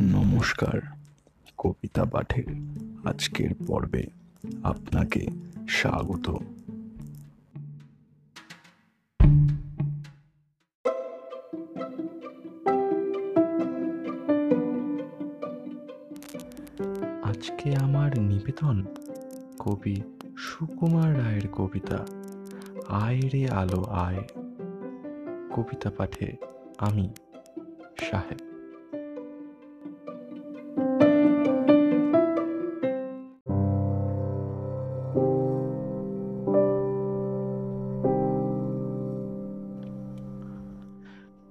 নমস্কার, কবিতা পাঠের আজকের পর্বে আপনাকে স্বাগত। আজকে আমার নিবেদন কবি সুকুমার রায়ের কবিতা, আয় রে আলো আয়। কবিতা পাঠে আমি সাহেব।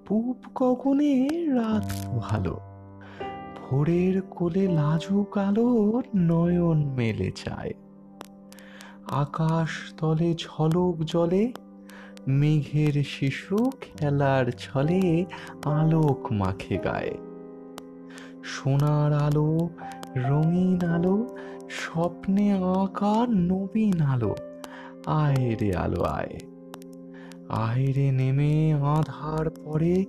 পূব গগনে রাত ভালো ভোরের কোলে লাজুক আলোর নয়ন মেলে চায়। আকাশ তলে ঝলক জলে, মেঘের শিশু খেলার ছলে আলোক মাখে গায়ে। সোনার আলো, রঙিন আলো, স্বপ্নে আঁকা নবীন আলো আয় রে আলো আয় আয় রে নেমে আধার পরে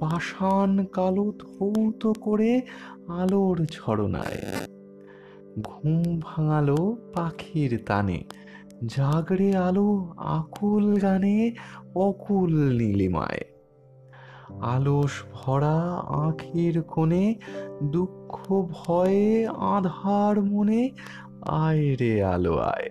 পাষাণ কালো ধৌত করে আলোর ছড়নায় ঘুম ভাঙালো পাখির তানে, জাগরে আলো আকুল গানে অকুল নীলিমায়। আলস ভরা আঁখির কোণে দুঃখ ভয়ে আধার মনে আয় রে আলো আয়।